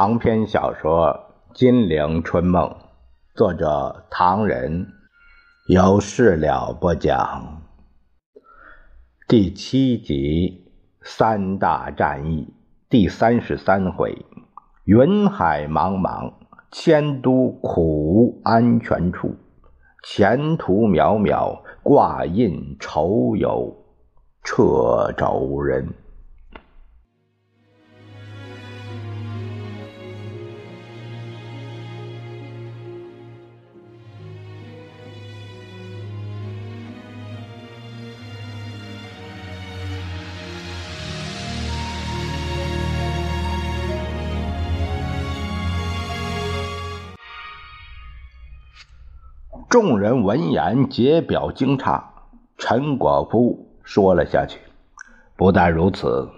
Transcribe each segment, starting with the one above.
长篇小说《金陵春梦》，作者唐人，由事了播讲。第七集三大战役第三十三回：云海茫茫，迁都苦无安全处；前途渺渺，挂印愁有掣肘人。众人闻言皆表惊诧，陈果夫说了下去。不但如此，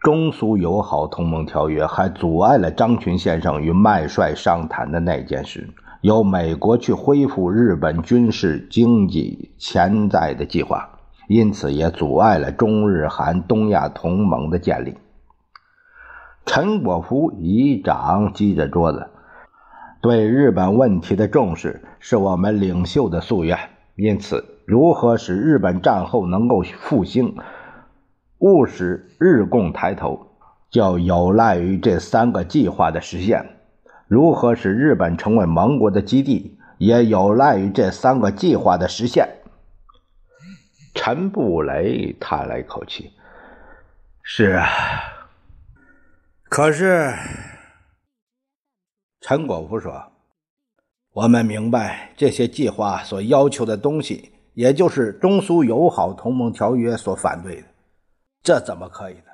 中苏友好同盟条约还阻碍了张群先生与麦帅商谈的那件事，由美国去恢复日本军事经济潜在的计划，因此也阻碍了中日韩东亚同盟的建立。陈果夫一掌击着桌子。对日本问题的重视是我们领袖的夙愿，因此，如何使日本战后能够复兴，务使日共抬头，就有赖于这三个计划的实现；如何使日本成为盟国的基地，也有赖于这三个计划的实现。陈布雷叹了一口气：“是啊，可是。”陈果夫说：“我们明白这些计划所要求的东西，也就是中苏友好同盟条约所反对的。这怎么可以呢？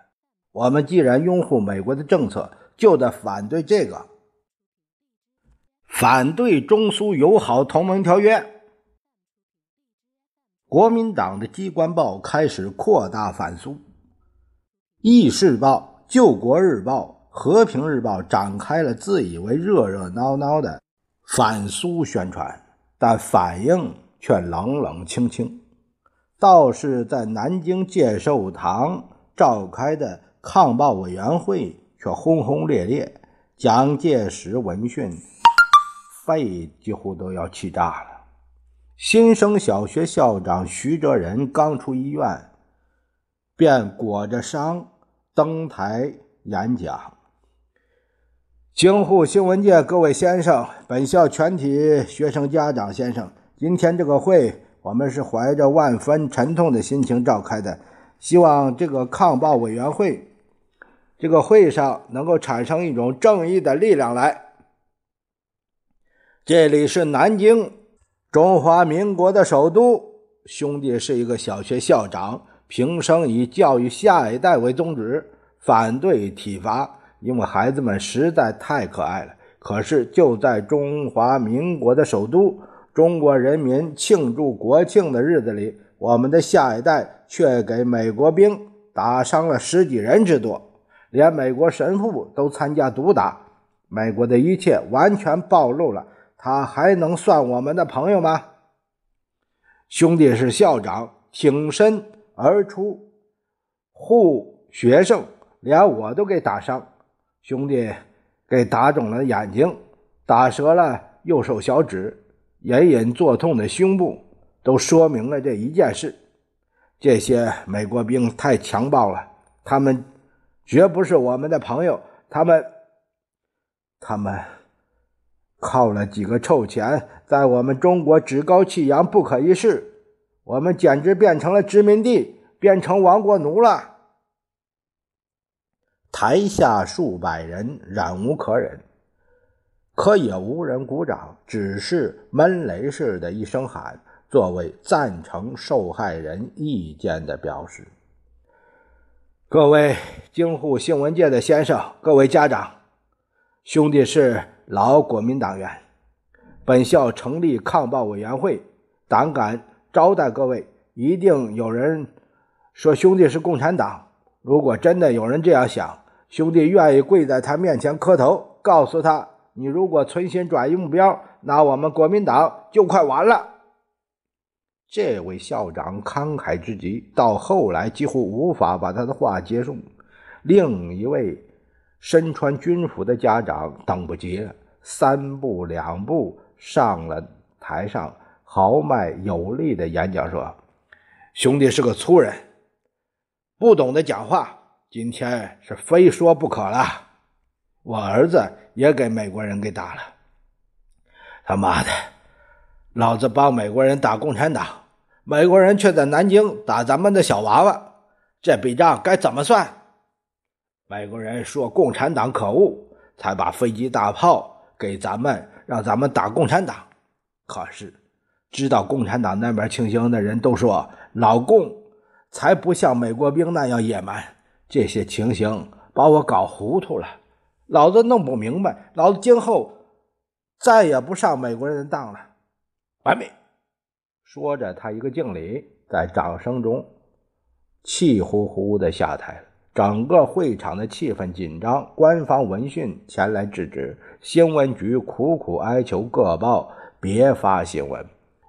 我们既然拥护美国的政策，就得反对这个，反对中苏友好同盟条约。”国民党的机关报开始扩大反苏，《议事报》《救国日报》。和平日报展开了自以为热热闹闹的反苏宣传，但反应却冷冷清清。倒是在南京介寿堂召开的抗暴委员会却轰轰烈烈，蒋介石闻讯，肺几乎都要气炸了。新生小学校长徐哲仁刚出医院，便裹着伤登台演讲。京沪新闻界各位先生，本校全体学生家长先生，今天这个会，我们是怀着万分沉痛的心情召开的，希望这个抗暴委员会，这个会上能够产生一种正义的力量来。这里是南京，中华民国的首都。兄弟是一个小学校长，平生以教育下一代为宗旨，反对体罚。因为孩子们实在太可爱了，可是就在中华民国的首都，中国人民庆祝国庆的日子里，我们的下一代却给美国兵打伤了十几人之多，连美国神父都参加毒打。美国的一切完全暴露了，他还能算我们的朋友吗？兄弟是校长，挺身而出护学生，连我都给打伤。兄弟给打肿了眼睛，打折了右手小指，隐隐作痛的胸部，都说明了这一件事：这些美国兵太强暴了，他们绝不是我们的朋友。他们，他们靠了几个臭钱，在我们中国趾高气扬，不可一世。我们简直变成了殖民地，变成亡国奴了。台下数百人忍无可忍，可也无人鼓掌，只是闷雷似的一声喊，作为赞成受害人意见的表示。各位京沪新闻界的先生，各位家长，兄弟是老国民党员，本校成立抗暴委员会，胆敢招待各位，一定有人说兄弟是共产党。如果真的有人这样想，兄弟愿意跪在他面前磕头，告诉他：“你如果存心转移目标，那我们国民党就快完了。”这位校长慷慨之极，到后来几乎无法把他的话结束。另一位身穿军服的家长等不及了，三步两步上了台上，豪迈有力的演讲说：“兄弟是个粗人，不懂得讲话，今天是非说不可了。我儿子也给美国人给打了，他妈的，老子帮美国人打共产党，美国人却在南京打咱们的小娃娃，这笔账该怎么算？”美国人说共产党可恶，才把飞机大炮给咱们，让咱们打共产党。可是，知道共产党那边情形的人都说，老共才不像美国兵那样野蛮。这些情形把我搞糊涂了，老子弄不明白，老子今后再也不上美国人的当了。完美。说着，他一个敬礼，在掌声中气呼呼的下台了。整个会场的气氛紧张，官方闻讯前来制止，新闻局苦苦哀求各报别发新闻，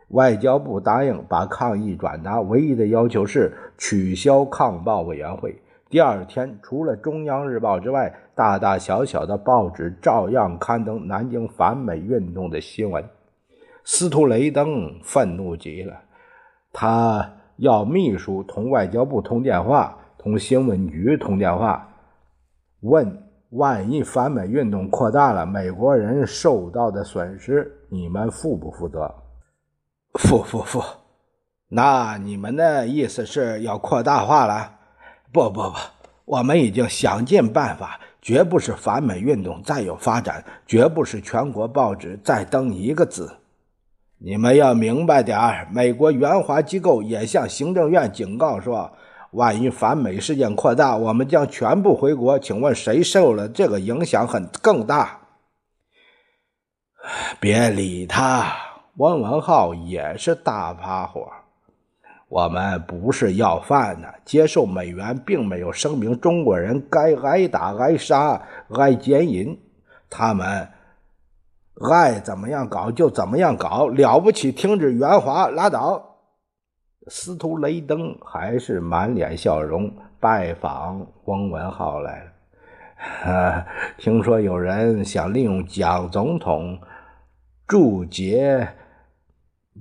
外交部答应把抗议转达，唯一的要求是取消抗报委员会。第二天，除了中央日报之外，大大小小的报纸照样刊登南京反美运动的新闻。司徒雷登愤怒极了，他要秘书同外交部通电话。同新闻局通电话，问：万一反美运动扩大了，美国人受到的损失，你们负不负责？负负负。那你们的意思是要扩大化了？不不不，我们已经想尽办法，绝不是反美运动再有发展，绝不是全国报纸再登一个字。你们要明白点儿，美国援华机构也向行政院警告说。万一反美事件扩大，我们将全部回国。请问谁受了这个影响很更大？别理他，汪文浩也是大发火。我们不是要饭的，接受美元并没有声明中国人该挨打、挨杀、挨奸淫。他们爱怎么样搞就怎么样搞，了不起停止援华，拉倒。司徒雷登还是满脸笑容拜访汪文浩来了。啊，听说有人想利用蒋总统驻节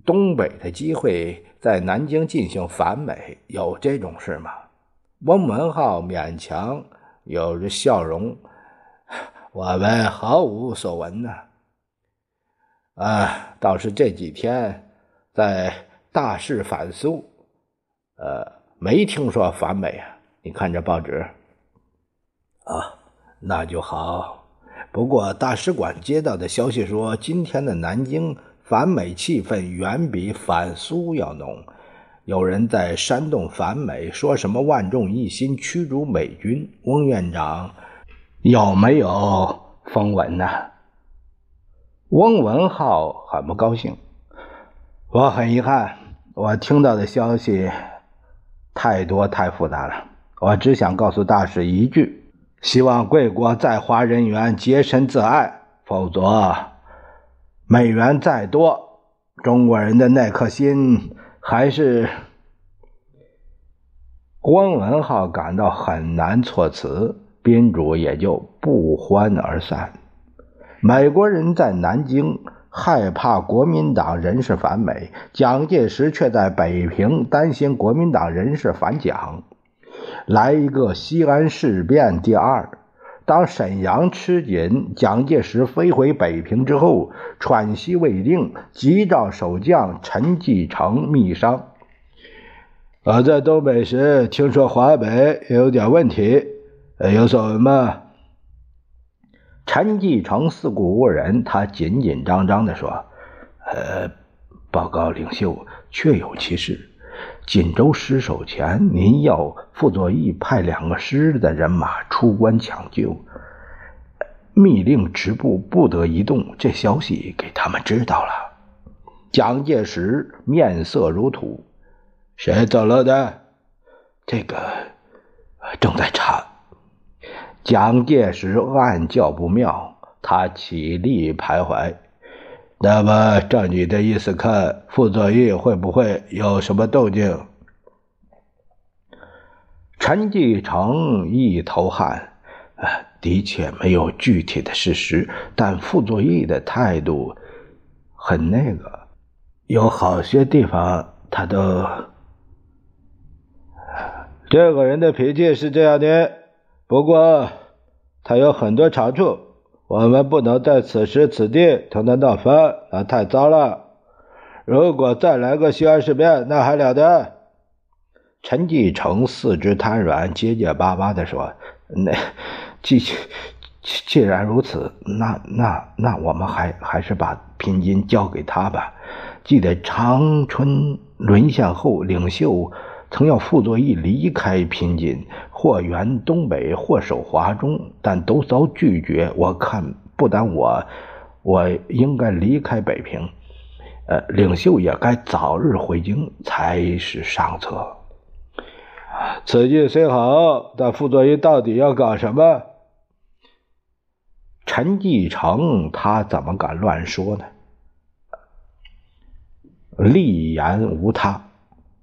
东北的机会，在南京进行反美，有这种事吗？汪文浩勉强有着笑容，我们毫无所闻呢。啊，倒是这几天在。大事反苏，呃，没听说反美啊？你看这报纸，啊，那就好。不过大使馆接到的消息说，今天的南京反美气氛远比反苏要浓，有人在煽动反美，说什么万众一心驱逐美军。翁院长有没有风闻呢？翁文浩很不高兴，我很遗憾。我听到的消息太多太复杂了，我只想告诉大使一句：希望贵国在华人员洁身自爱，否则美元再多，中国人的那颗心还是……汪文浩感到很难措辞，宾主也就不欢而散。美国人在南京。害怕国民党人士反美，蒋介石却在北平担心国民党人士反蒋。来一个西安事变第二。当沈阳吃紧，蒋介石飞回北平之后，喘息未定，急召守将陈继承密商。我在东北时听说华北有点问题，有所闻吗？陈继承四顾无人，他紧紧张张地说：“呃，报告领袖，确有其事。锦州失守前，您要傅作义派两个师的人马出关抢救，密令直部不得移动。这消息给他们知道了。”蒋介石面色如土：“谁走了的？这个正在查。”蒋介石暗叫不妙，他起立徘徊。那么，照你的意思看，傅作义会不会有什么动静？陈继承一头汗，的确没有具体的事实，但傅作义的态度很那个，有好些地方他都。这个人的脾气是这样的，不过他有很多长处，我们不能在此时此地同他闹翻，那太糟了。如果再来个西安事变，那还了得？陈继承四肢瘫软，结结巴巴地说：“那既既既然如此，那那那我们还还是把聘金交给他吧。记得长春沦陷后，领袖。”曾要傅作义离开聘金，或援东北，或守华中，但都遭拒绝。我看，不但我，我应该离开北平，呃，领袖也该早日回京才是上策。此计虽好，但傅作义到底要搞什么？陈继承他怎么敢乱说呢？立言无他。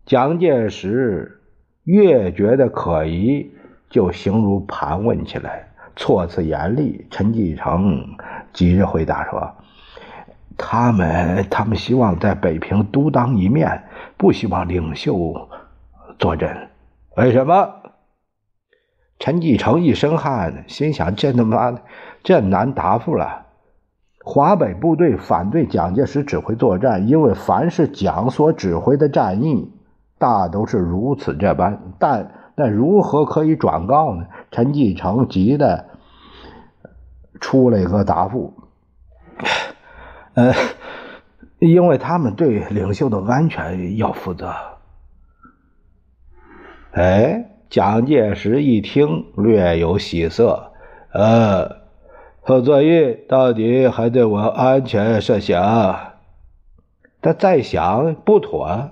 蒋介石越觉得可疑，就形如盘问起来，措辞严厉。陈继承急着回答说：“他们，他们希望在北平独当一面，不希望领袖坐镇。为什么？”陈继承一身汗，心想：这他妈的，这难答复了。华北部队反对蒋介石指挥作战，因为凡是蒋所指挥的战役。大都是如此这般，但那如何可以转告呢？陈继承急的出了一个答复：“呃，因为他们对领袖的安全要负责。”哎，蒋介石一听，略有喜色：“呃，贺作义到底还对我安全设想？他再想不妥。”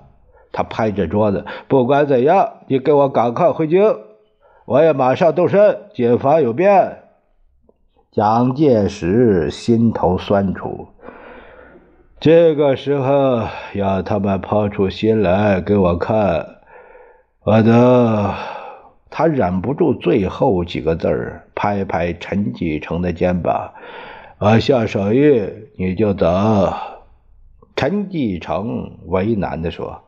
他拍着桌子，不管怎样，你给我赶快回京，我也马上动身，谨防有变。蒋介石心头酸楚，这个时候要他们抛出心来给我看，我都……他忍不住最后几个字儿，拍拍陈继承的肩膀：“我下手艺，你就走。”陈继承为难地说。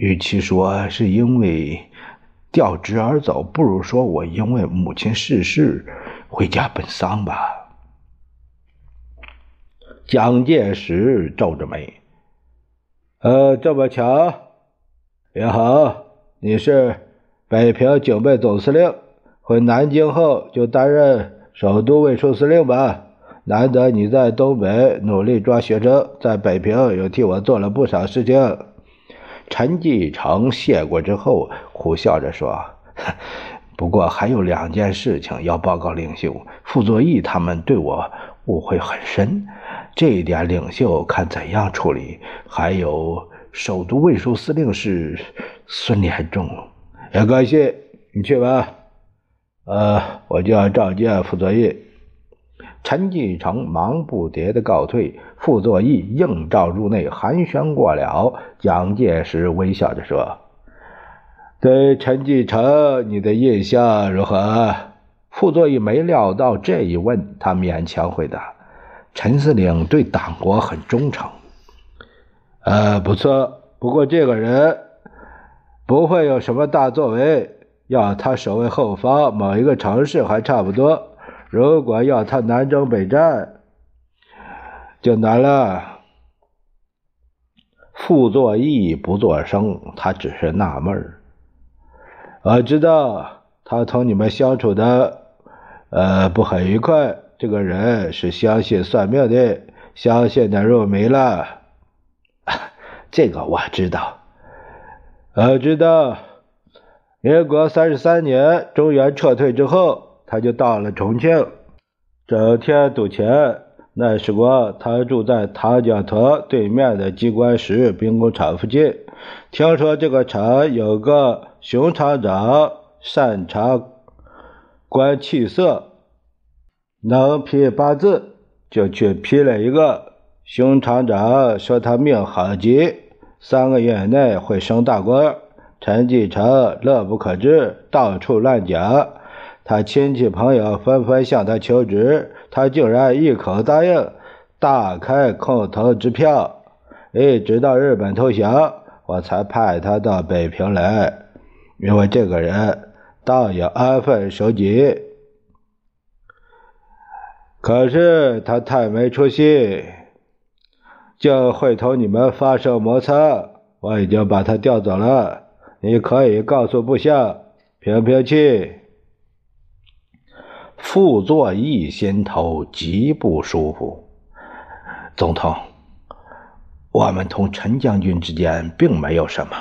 与其说是因为调职而走，不如说我因为母亲逝世回家奔丧吧。蒋介石皱着眉：“呃，这么巧也好，你是北平警备总司令，回南京后就担任首都卫戍司令吧。难得你在东北努力抓学生，在北平又替我做了不少事情。”陈继承谢过之后，苦笑着说：“ 不过还有两件事情要报告领袖。傅作义他们对我误会很深，这一点领袖看怎样处理。还有首都卫戍司令是孙连仲，没关系，你去吧。呃，我就要召见傅作义。”陈继承忙不迭的告退，傅作义应召入内，寒暄过了。蒋介石微笑着说：“对陈继承，你的印象如何？”傅作义没料到这一问，他勉强回答：“陈司令对党国很忠诚。”“呃，不错，不过这个人不会有什么大作为，要他守卫后方某一个城市还差不多。”如果要他南征北战，就难了。傅作义不作声，他只是纳闷我知道他同你们相处的，呃，不很愉快。这个人是相信算命的，相信的入迷了。这个我知道。我知道，民国三十三年中原撤退之后。他就到了重庆，整天赌钱。那时候，他住在唐家屯对面的机关石兵工厂附近。听说这个厂有个熊厂长，擅长观气色，能批八字，就去批了一个。熊厂长说他命好极，三个月内会升大官。陈继承乐不可支，到处乱讲。他亲戚朋友纷纷向他求职，他竟然一口答应，大开空头支票，一直到日本投降，我才派他到北平来。因为这个人倒也安分守己，可是他太没出息，就会同你们发生摩擦。我已经把他调走了，你可以告诉部下平平气。傅作义心头极不舒服。总统，我们同陈将军之间并没有什么。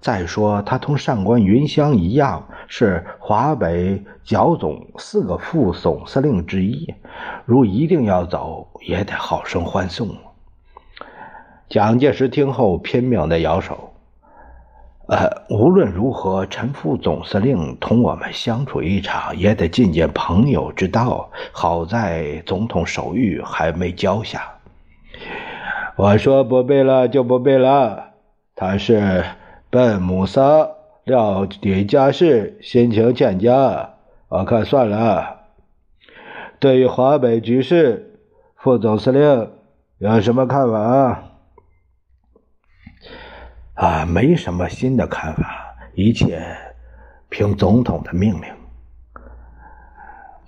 再说，他同上官云香一样，是华北剿总四个副总司令之一。如一定要走，也得好生欢送。蒋介石听后拼命的摇手。呃，无论如何，陈副总司令同我们相处一场，也得尽尽朋友之道。好在总统手谕还没交下。我说不背了就不背了。他是。笨母丧，料理家事，心情欠佳。我看算了。对于华北局势，副总司令有什么看法？啊，没什么新的看法，一切凭总统的命令。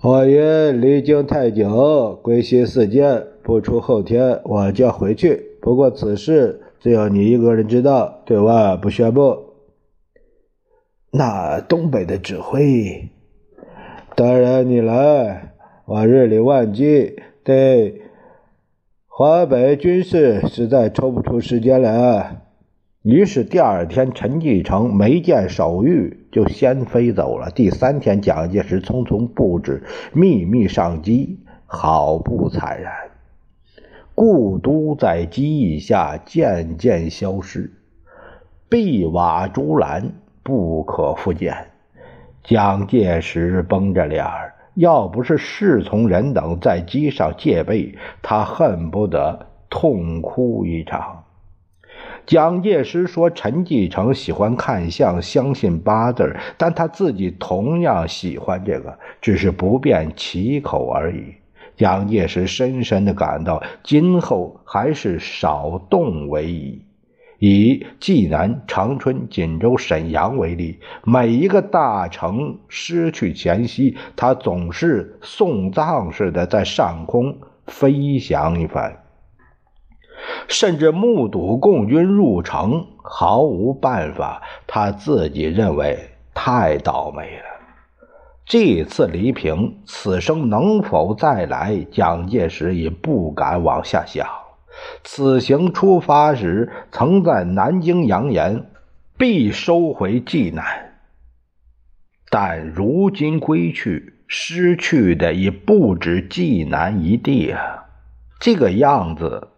我云离京太久，归心似箭，不出后天我就要回去。不过此事。只有你一个人知道，对外不宣布。那东北的指挥，当然你来，我日理万机，对华北军事实在抽不出时间来。于是第二天，陈继承没见手谕，就先飞走了。第三天，蒋介石匆匆布置，秘密上机，好不惨然。故都在机翼下渐渐消失，碧瓦朱栏不可复见。蒋介石绷着脸儿，要不是侍从人等在机上戒备，他恨不得痛哭一场。蒋介石说：“陈继承喜欢看相，相信八字，但他自己同样喜欢这个，只是不便启口而已。”蒋介石深深的感到，今后还是少动为宜。以济南、长春、锦州、沈阳为例，每一个大城失去前夕，他总是送葬似的在上空飞翔一番，甚至目睹共军入城，毫无办法。他自己认为太倒霉了。这次黎平，此生能否再来？蒋介石已不敢往下想。此行出发时，曾在南京扬言必收回济南，但如今归去，失去的已不止济南一地啊！这个样子，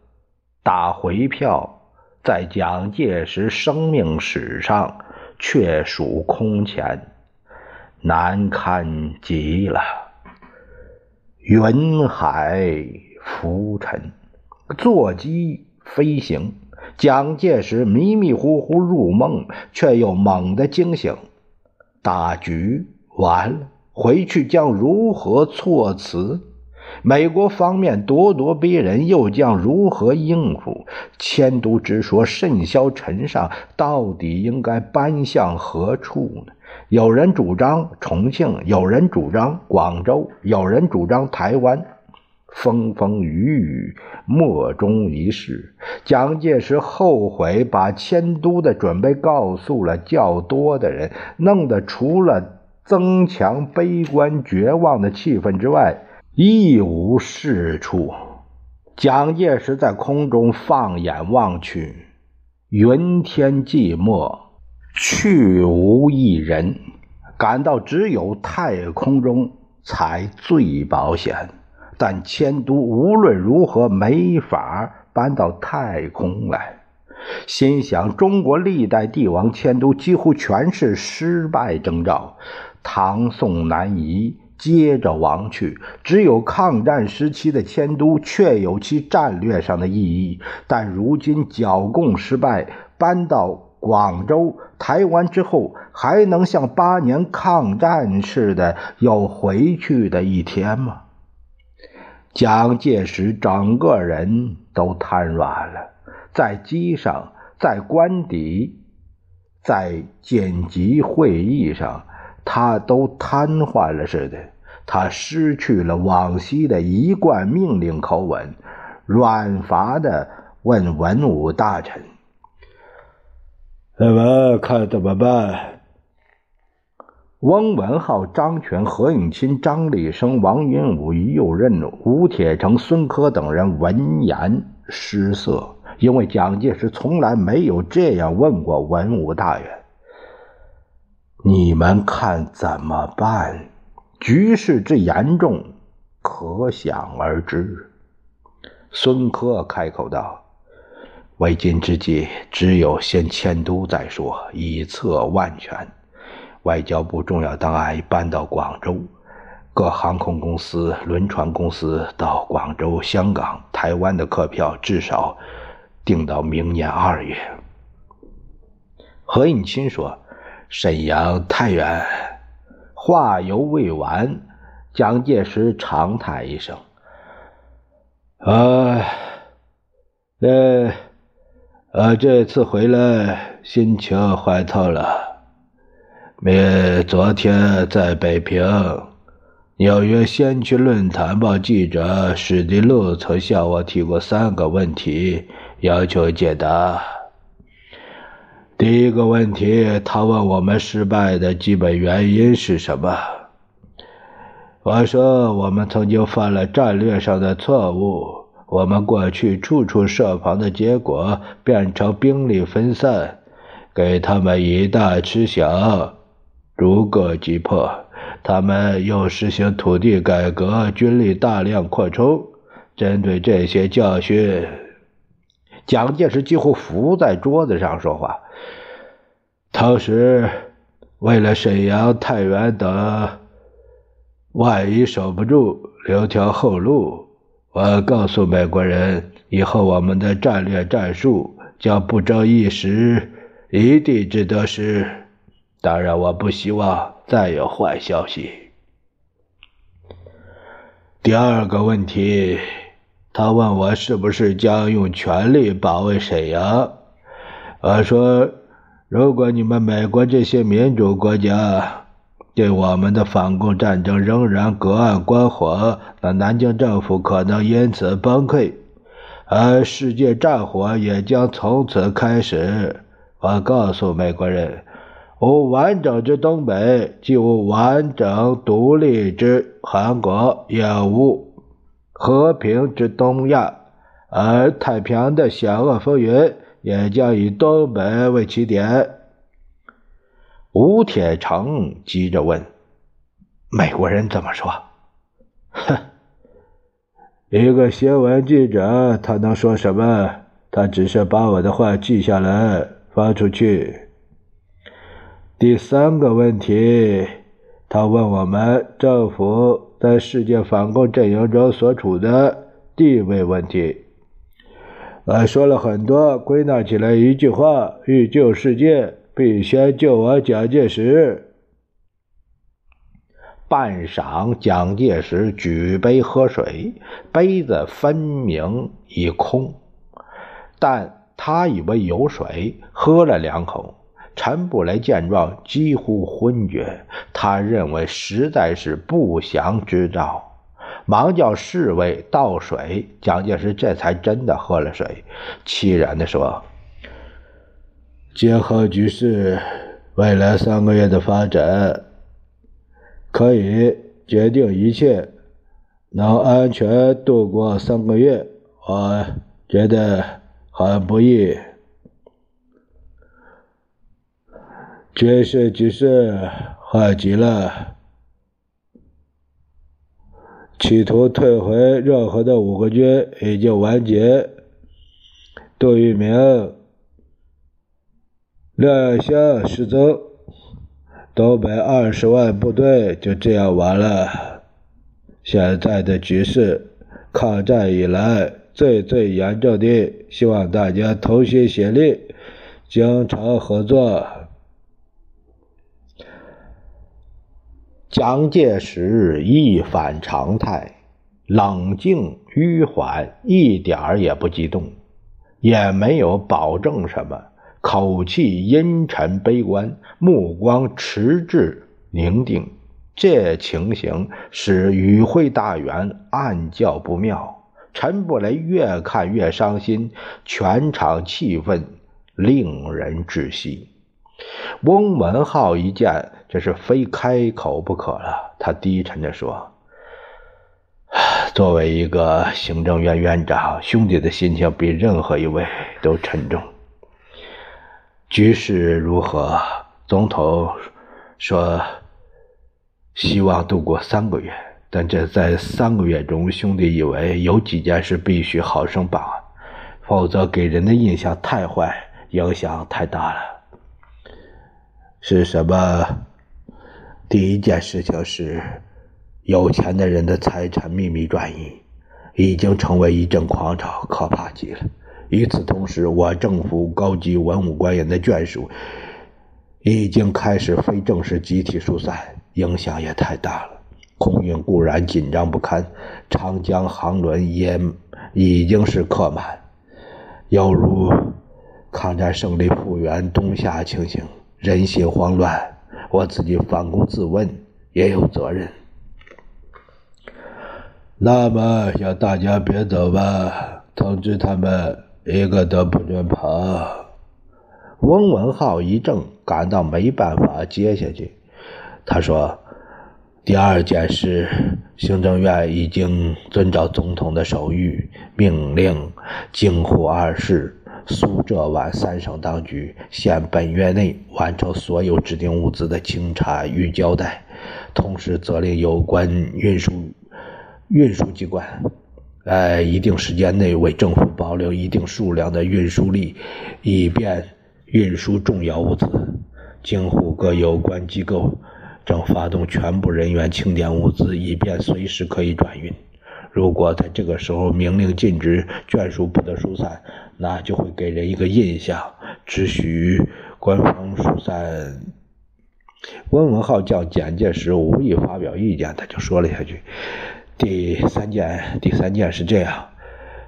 打回票，在蒋介石生命史上却属空前。难堪极了，云海浮沉，坐机飞行。蒋介石迷迷糊糊入梦，却又猛地惊醒。大局完了，回去将如何措辞？美国方面咄咄逼人，又将如何应付？迁都之说甚嚣尘上，到底应该搬向何处呢？有人主张重庆，有人主张广州，有人主张台湾。风风雨雨，莫衷一是。蒋介石后悔把迁都的准备告诉了较多的人，弄得除了增强悲观绝望的气氛之外，一无是处。蒋介石在空中放眼望去，云天寂寞。去无一人，感到只有太空中才最保险。但迁都无论如何没法搬到太空来。心想，中国历代帝王迁都几乎全是失败征兆，唐宋南移接着亡去，只有抗战时期的迁都确有其战略上的意义。但如今剿共失败，搬到。广州、台湾之后，还能像八年抗战似的有回去的一天吗？蒋介石整个人都瘫软了，在机上，在官邸，在紧急会议上，他都瘫痪了似的。他失去了往昔的一贯命令口吻，软乏的问文武大臣。怎么看怎么办？翁文浩、张全、何应钦、张立生、王云武、于右任、吴铁城、孙科等人闻言失色，因为蒋介石从来没有这样问过文武大员：“你们看怎么办？”局势之严重，可想而知。孙科开口道。为今之计，只有先迁都再说，以策万全。外交部重要档案搬到广州，各航空公司、轮船公司到广州、香港、台湾的客票至少订到明年二月。何应钦说：“沈阳太远。”话犹未完，蒋介石长叹一声：“啊，那……”我这次回来心情坏透了。明昨天在北平，纽约先驱论坛报记者史迪路曾向我提过三个问题，要求解答。第一个问题，他问我们失败的基本原因是什么？我说我们曾经犯了战略上的错误。我们过去处处设防的结果，变成兵力分散，给他们以大吃小，逐个击破。他们又实行土地改革，军力大量扩充。针对这些教训，蒋介石几乎伏在桌子上说话。同时，为了沈阳、太原等，万一守不住，留条后路。我告诉美国人，以后我们的战略战术将不争一时、一地之得失。当然，我不希望再有坏消息。第二个问题，他问我是不是将用全力保卫沈阳。我说，如果你们美国这些民主国家。对我们的反共战争仍然隔岸观火，那南京政府可能因此崩溃，而世界战火也将从此开始。我告诉美国人：无完整之东北，既无完整独立之韩国，也无和平之东亚，而太平洋的险恶风云也将以东北为起点。吴铁城急着问：“美国人怎么说？”“哼，一个新闻记者，他能说什么？他只是把我的话记下来发出去。”第三个问题，他问我们政府在世界反共阵营中所处的地位问题。我说了很多，归纳起来一句话：欲救世界。必先救我蒋介石。半晌，蒋介石举杯喝水，杯子分明已空，但他以为有水，喝了两口。陈布雷见状，几乎昏厥，他认为实在是不祥之兆，忙叫侍卫倒水。蒋介石这才真的喝了水，凄然地说。结合局势，未来三个月的发展，可以决定一切。能安全度过三个月，我觉得很不易。军事局势害极了，企图退回热河的五个军已经完结。杜聿明。廖耀湘失踪，东北二十万部队就这样完了。现在的局势，抗战以来最最严重的，希望大家同心协力，经常合作。蒋介石一反常态，冷静迂缓，一点儿也不激动，也没有保证什么，口气阴沉悲观，目光迟滞凝定。这情形使与会大员暗叫不妙，陈布雷越看越伤心，全场气氛令人窒息。翁文浩一见。这是非开口不可了。他低沉着说：“ 作为一个行政院院长，兄弟的心情比任何一位都沉重。局势如何？总统说希望度过三个月，但这在三个月中，兄弟以为有几件事必须好生办，否则给人的印象太坏，影响太大了。是什么？”第一件事情是，有钱的人的财产秘密转移，已经成为一阵狂潮，可怕极了。与此同时，我政府高级文武官员的眷属已经开始非正式集体疏散，影响也太大了。空运固然紧张不堪，长江航轮也已经是客满，犹如抗战胜利复原冬夏情形，人心慌乱。我自己反躬自问，也有责任。那么，要大家别走吧，通知他们一个都不准跑。翁文浩一怔，感到没办法接下去。他说：“第二件事，行政院已经遵照总统的手谕，命令京沪二市。”苏浙皖三省当局现本月内完成所有指定物资的清查与交代，同时责令有关运输运输机关，在一定时间内为政府保留一定数量的运输力，以便运输重要物资。京沪各有关机构正发动全部人员清点物资，以便随时可以转运。如果在这个时候明令禁止眷属不得疏散，那就会给人一个印象，只许官方疏散。温文浩叫蒋介石无意发表意见，他就说了下去。第三件，第三件是这样：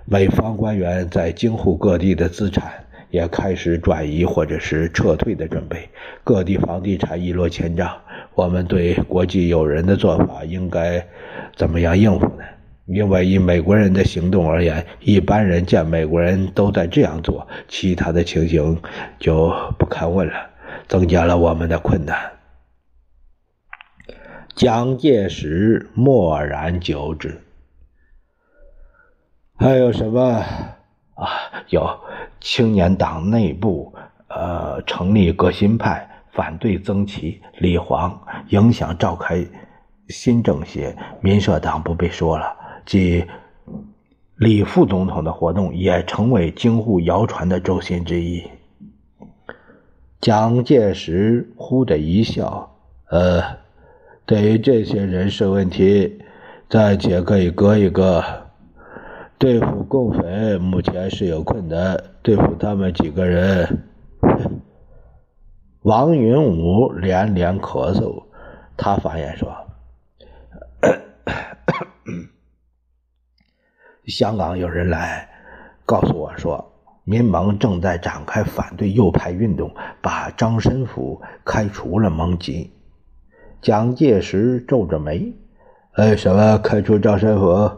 美方官员在京沪各地的资产也开始转移或者是撤退的准备，各地房地产一落千丈。我们对国际友人的做法应该怎么样应付呢？因为以美国人的行动而言，一般人见美国人都在这样做，其他的情形就不堪问了，增加了我们的困难。蒋介石默然久之。还有什么啊？有青年党内部呃成立革新派，反对曾琦、李煌，影响召开新政协。民社党不必说了。即李副总统的活动也成为京沪谣传的轴心之一。蒋介石忽的一笑：“呃，对于这些人事问题，暂且可以搁一搁。对付共匪目前是有困难，对付他们几个人。”王云武连连咳嗽，他发言说。咳咳香港有人来告诉我说，民盟正在展开反对右派运动，把张申府开除了盟籍。蒋介石皱着眉：“哎，什么开除张申府？”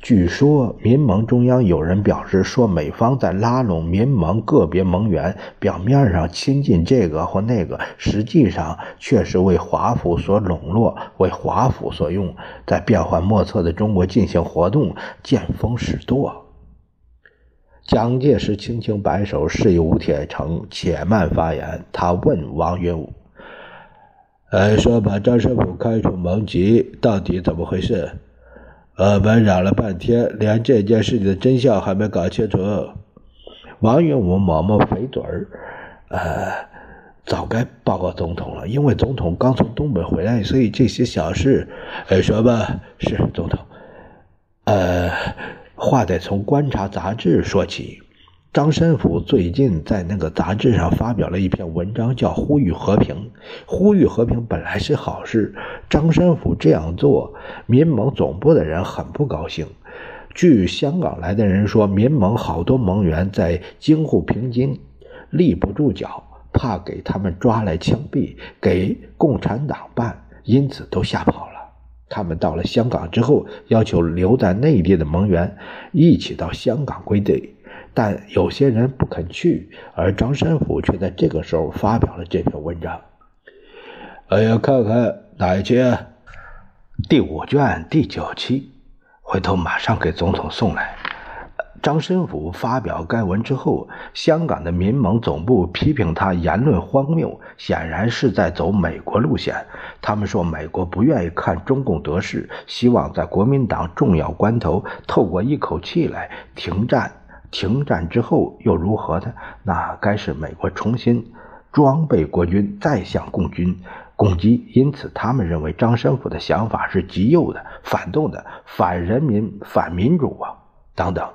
据说民盟中央有人表示说，美方在拉拢民盟个别盟员，表面上亲近这个或那个，实际上却是为华府所笼络，为华府所用，在变幻莫测的中国进行活动，见风使舵。蒋介石轻轻摆手，示意吴铁城且慢发言。他问王云武：“呃，说把张申府开除盟籍，到底怎么回事？”我们嚷了半天，连这件事情的真相还没搞清楚。王云武抹抹肥嘴儿，呃，早该报告总统了，因为总统刚从东北回来，所以这些小事，呃，说吧，是总统。呃，话得从观察杂志说起。张申府最近在那个杂志上发表了一篇文章，叫“呼吁和平”。呼吁和平本来是好事，张申府这样做，民盟总部的人很不高兴。据香港来的人说，民盟好多盟员在京沪平津立不住脚，怕给他们抓来枪毙，给共产党办，因此都吓跑了。他们到了香港之后，要求留在内地的盟员一起到香港归队。但有些人不肯去，而张申府却在这个时候发表了这篇文章。哎呀，看看哪一期？第五卷第九期，回头马上给总统送来。张申府发表该文之后，香港的民盟总部批评他言论荒谬，显然是在走美国路线。他们说美国不愿意看中共得势，希望在国民党重要关头透过一口气来停战。停战之后又如何呢？那该是美国重新装备国军，再向共军攻击。因此，他们认为张申府的想法是极右的、反动的、反人民、反民主啊！等等。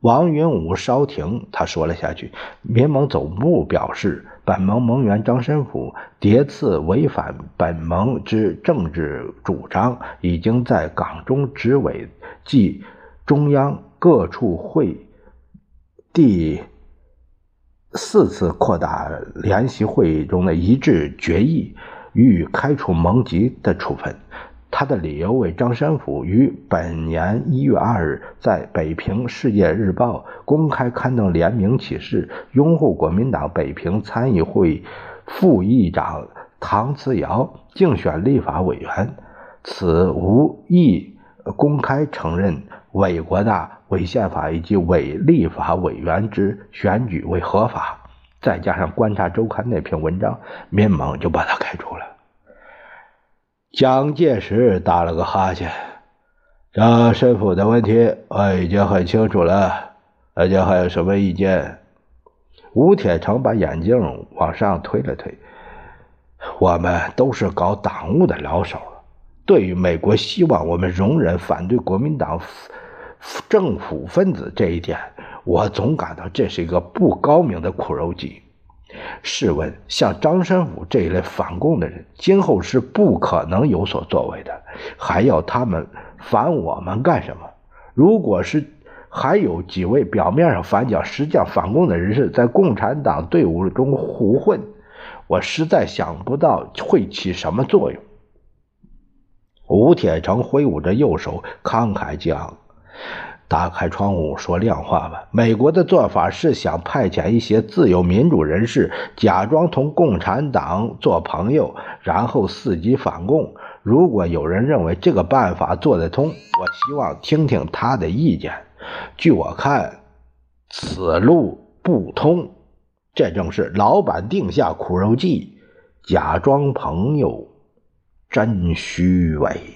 王云武稍停，他说了下去：民盟总部表示，本盟盟员张申府迭次违反本盟之政治主张，已经在港中执委及中央各处会。第四次扩大联席会议中的一致决议，予以开除盟籍的处分。他的理由为张申府于本年一月二日在北平《世界日报》公开刊登联名启事，拥护国民党北平参议会副议长唐慈尧竞选立法委员，此无意公开承认伪国大。伪宪法以及伪立法委员之选举为合法，再加上《观察周刊》那篇文章，民盟就把他开除了。蒋介石打了个哈欠：“张申府的问题我已经很清楚了，大家还有什么意见？”吴铁城把眼镜往上推了推：“我们都是搞党务的老手了，对于美国希望我们容忍反对国民党。”政府分子这一点，我总感到这是一个不高明的苦肉计。试问，像张申府这一类反共的人，今后是不可能有所作为的，还要他们反我们干什么？如果是还有几位表面上反蒋、实际上反共的人士在共产党队伍中胡混，我实在想不到会起什么作用。吴铁城挥舞着右手，慷慨激昂。打开窗户说亮话吧。美国的做法是想派遣一些自由民主人士，假装同共产党做朋友，然后伺机反共。如果有人认为这个办法做得通，我希望听听他的意见。据我看，此路不通。这正是老板定下苦肉计，假装朋友，真虚伪。